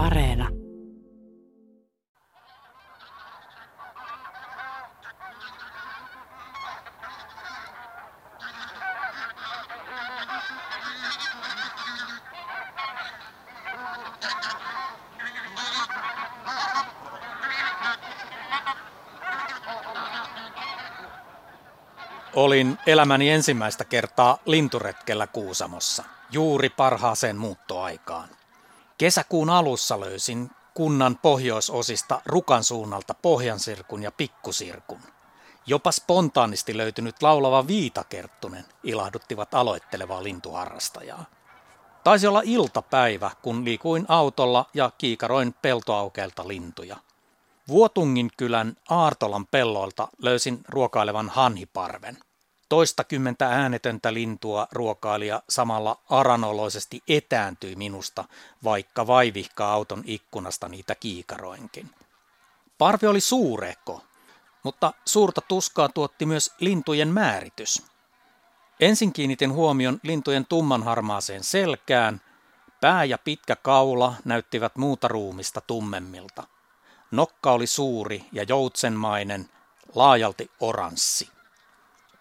Areena. Olin elämäni ensimmäistä kertaa linturetkellä Kuusamossa, juuri parhaaseen muuttoaikaan. Kesäkuun alussa löysin kunnan pohjoisosista Rukan suunnalta Pohjansirkun ja Pikkusirkun. Jopa spontaanisti löytynyt laulava Viitakerttunen ilahduttivat aloittelevaa lintuharrastajaa. Taisi olla iltapäivä, kun liikuin autolla ja kiikaroin peltoaukeelta lintuja – Vuotungin kylän Aartolan pelloilta löysin ruokailevan hanhiparven. Toista kymmentä äänetöntä lintua ruokailija samalla aranoloisesti etääntyi minusta, vaikka vaivihka auton ikkunasta niitä kiikaroinkin. Parvi oli suurekko, mutta suurta tuskaa tuotti myös lintujen määritys. Ensin kiinnitin huomion lintujen tummanharmaaseen selkään, pää ja pitkä kaula näyttivät muuta ruumista tummemmilta – Nokka oli suuri ja joutsenmainen, laajalti oranssi.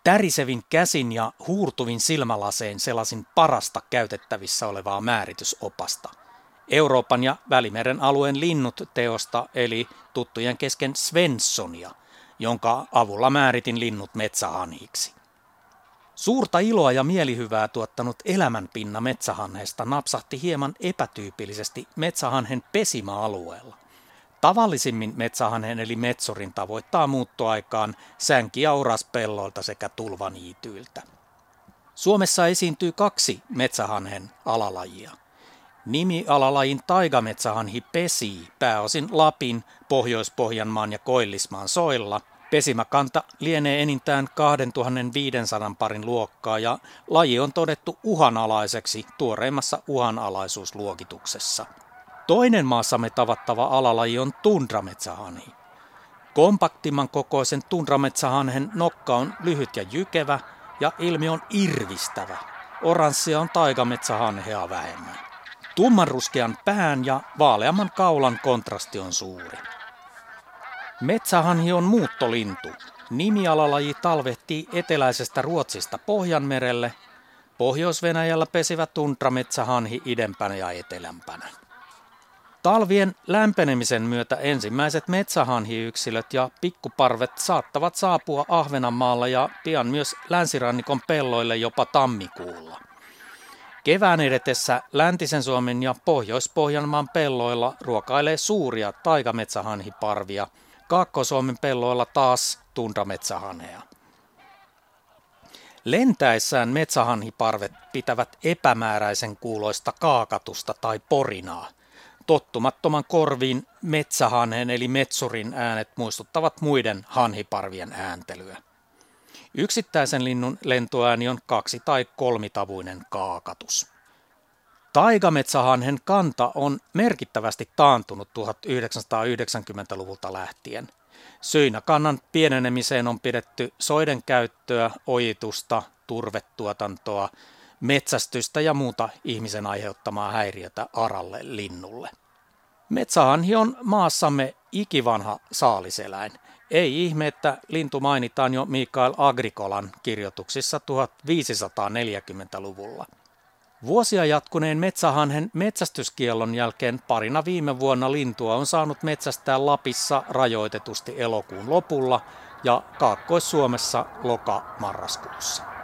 Tärisevin käsin ja huurtuvin silmälaseen selasin parasta käytettävissä olevaa määritysopasta. Euroopan ja Välimeren alueen linnut teosta eli tuttujen kesken Svenssonia, jonka avulla määritin linnut metsähanhiksi. Suurta iloa ja mielihyvää tuottanut elämänpinna metsähanheesta napsahti hieman epätyypillisesti metsähanhen pesimäalueella – Tavallisimmin metsähanhen eli metsorin tavoittaa muuttoaikaan sänki- ja uraspelloilta sekä tulvaniityiltä. Suomessa esiintyy kaksi metsähanhen alalajia. Nimi alalajin taigametsähanhi pesii pääosin Lapin, Pohjois-Pohjanmaan ja Koillismaan soilla. Pesimäkanta lienee enintään 2500 parin luokkaa ja laji on todettu uhanalaiseksi tuoreimmassa uhanalaisuusluokituksessa. Toinen maassamme tavattava alalaji on tundrametsähanhi. Kompaktimman kokoisen tundrametsähanhen nokka on lyhyt ja jykevä ja ilmi on irvistävä. Oranssia on taigametsähanhea vähemmän. Tummanruskean pään ja vaaleamman kaulan kontrasti on suuri. Metsähanhi on muuttolintu. Nimialalaji talvehtii eteläisestä Ruotsista Pohjanmerelle. Pohjois-Venäjällä pesivä tundrametsähanhi idempänä ja etelämpänä. Talvien lämpenemisen myötä ensimmäiset metsähanhiyksilöt ja pikkuparvet saattavat saapua Ahvenanmaalla ja pian myös länsirannikon pelloille jopa tammikuulla. Kevään edetessä läntisen Suomen ja Pohjois-Pohjanmaan pelloilla ruokailee suuria taikametsähanhiparvia, Kaakko-Suomen pelloilla taas tundrametsähanhea. Lentäessään metsähanhiparvet pitävät epämääräisen kuuloista kaakatusta tai porinaa – tottumattoman korviin metsähanhen eli metsurin äänet muistuttavat muiden hanhiparvien ääntelyä. Yksittäisen linnun lentoääni on kaksi- tai kolmitavuinen kaakatus. Taigametsähanhen kanta on merkittävästi taantunut 1990-luvulta lähtien. Syinä kannan pienenemiseen on pidetty soiden käyttöä, ojitusta, turvetuotantoa, metsästystä ja muuta ihmisen aiheuttamaa häiriötä aralle linnulle. Metsähanhi on maassamme ikivanha saaliseläin. Ei ihme, että lintu mainitaan jo Mikael Agrikolan kirjoituksissa 1540-luvulla. Vuosia jatkuneen metsähanhen metsästyskiellon jälkeen parina viime vuonna lintua on saanut metsästää Lapissa rajoitetusti elokuun lopulla ja Kaakkois-Suomessa loka-marraskuussa.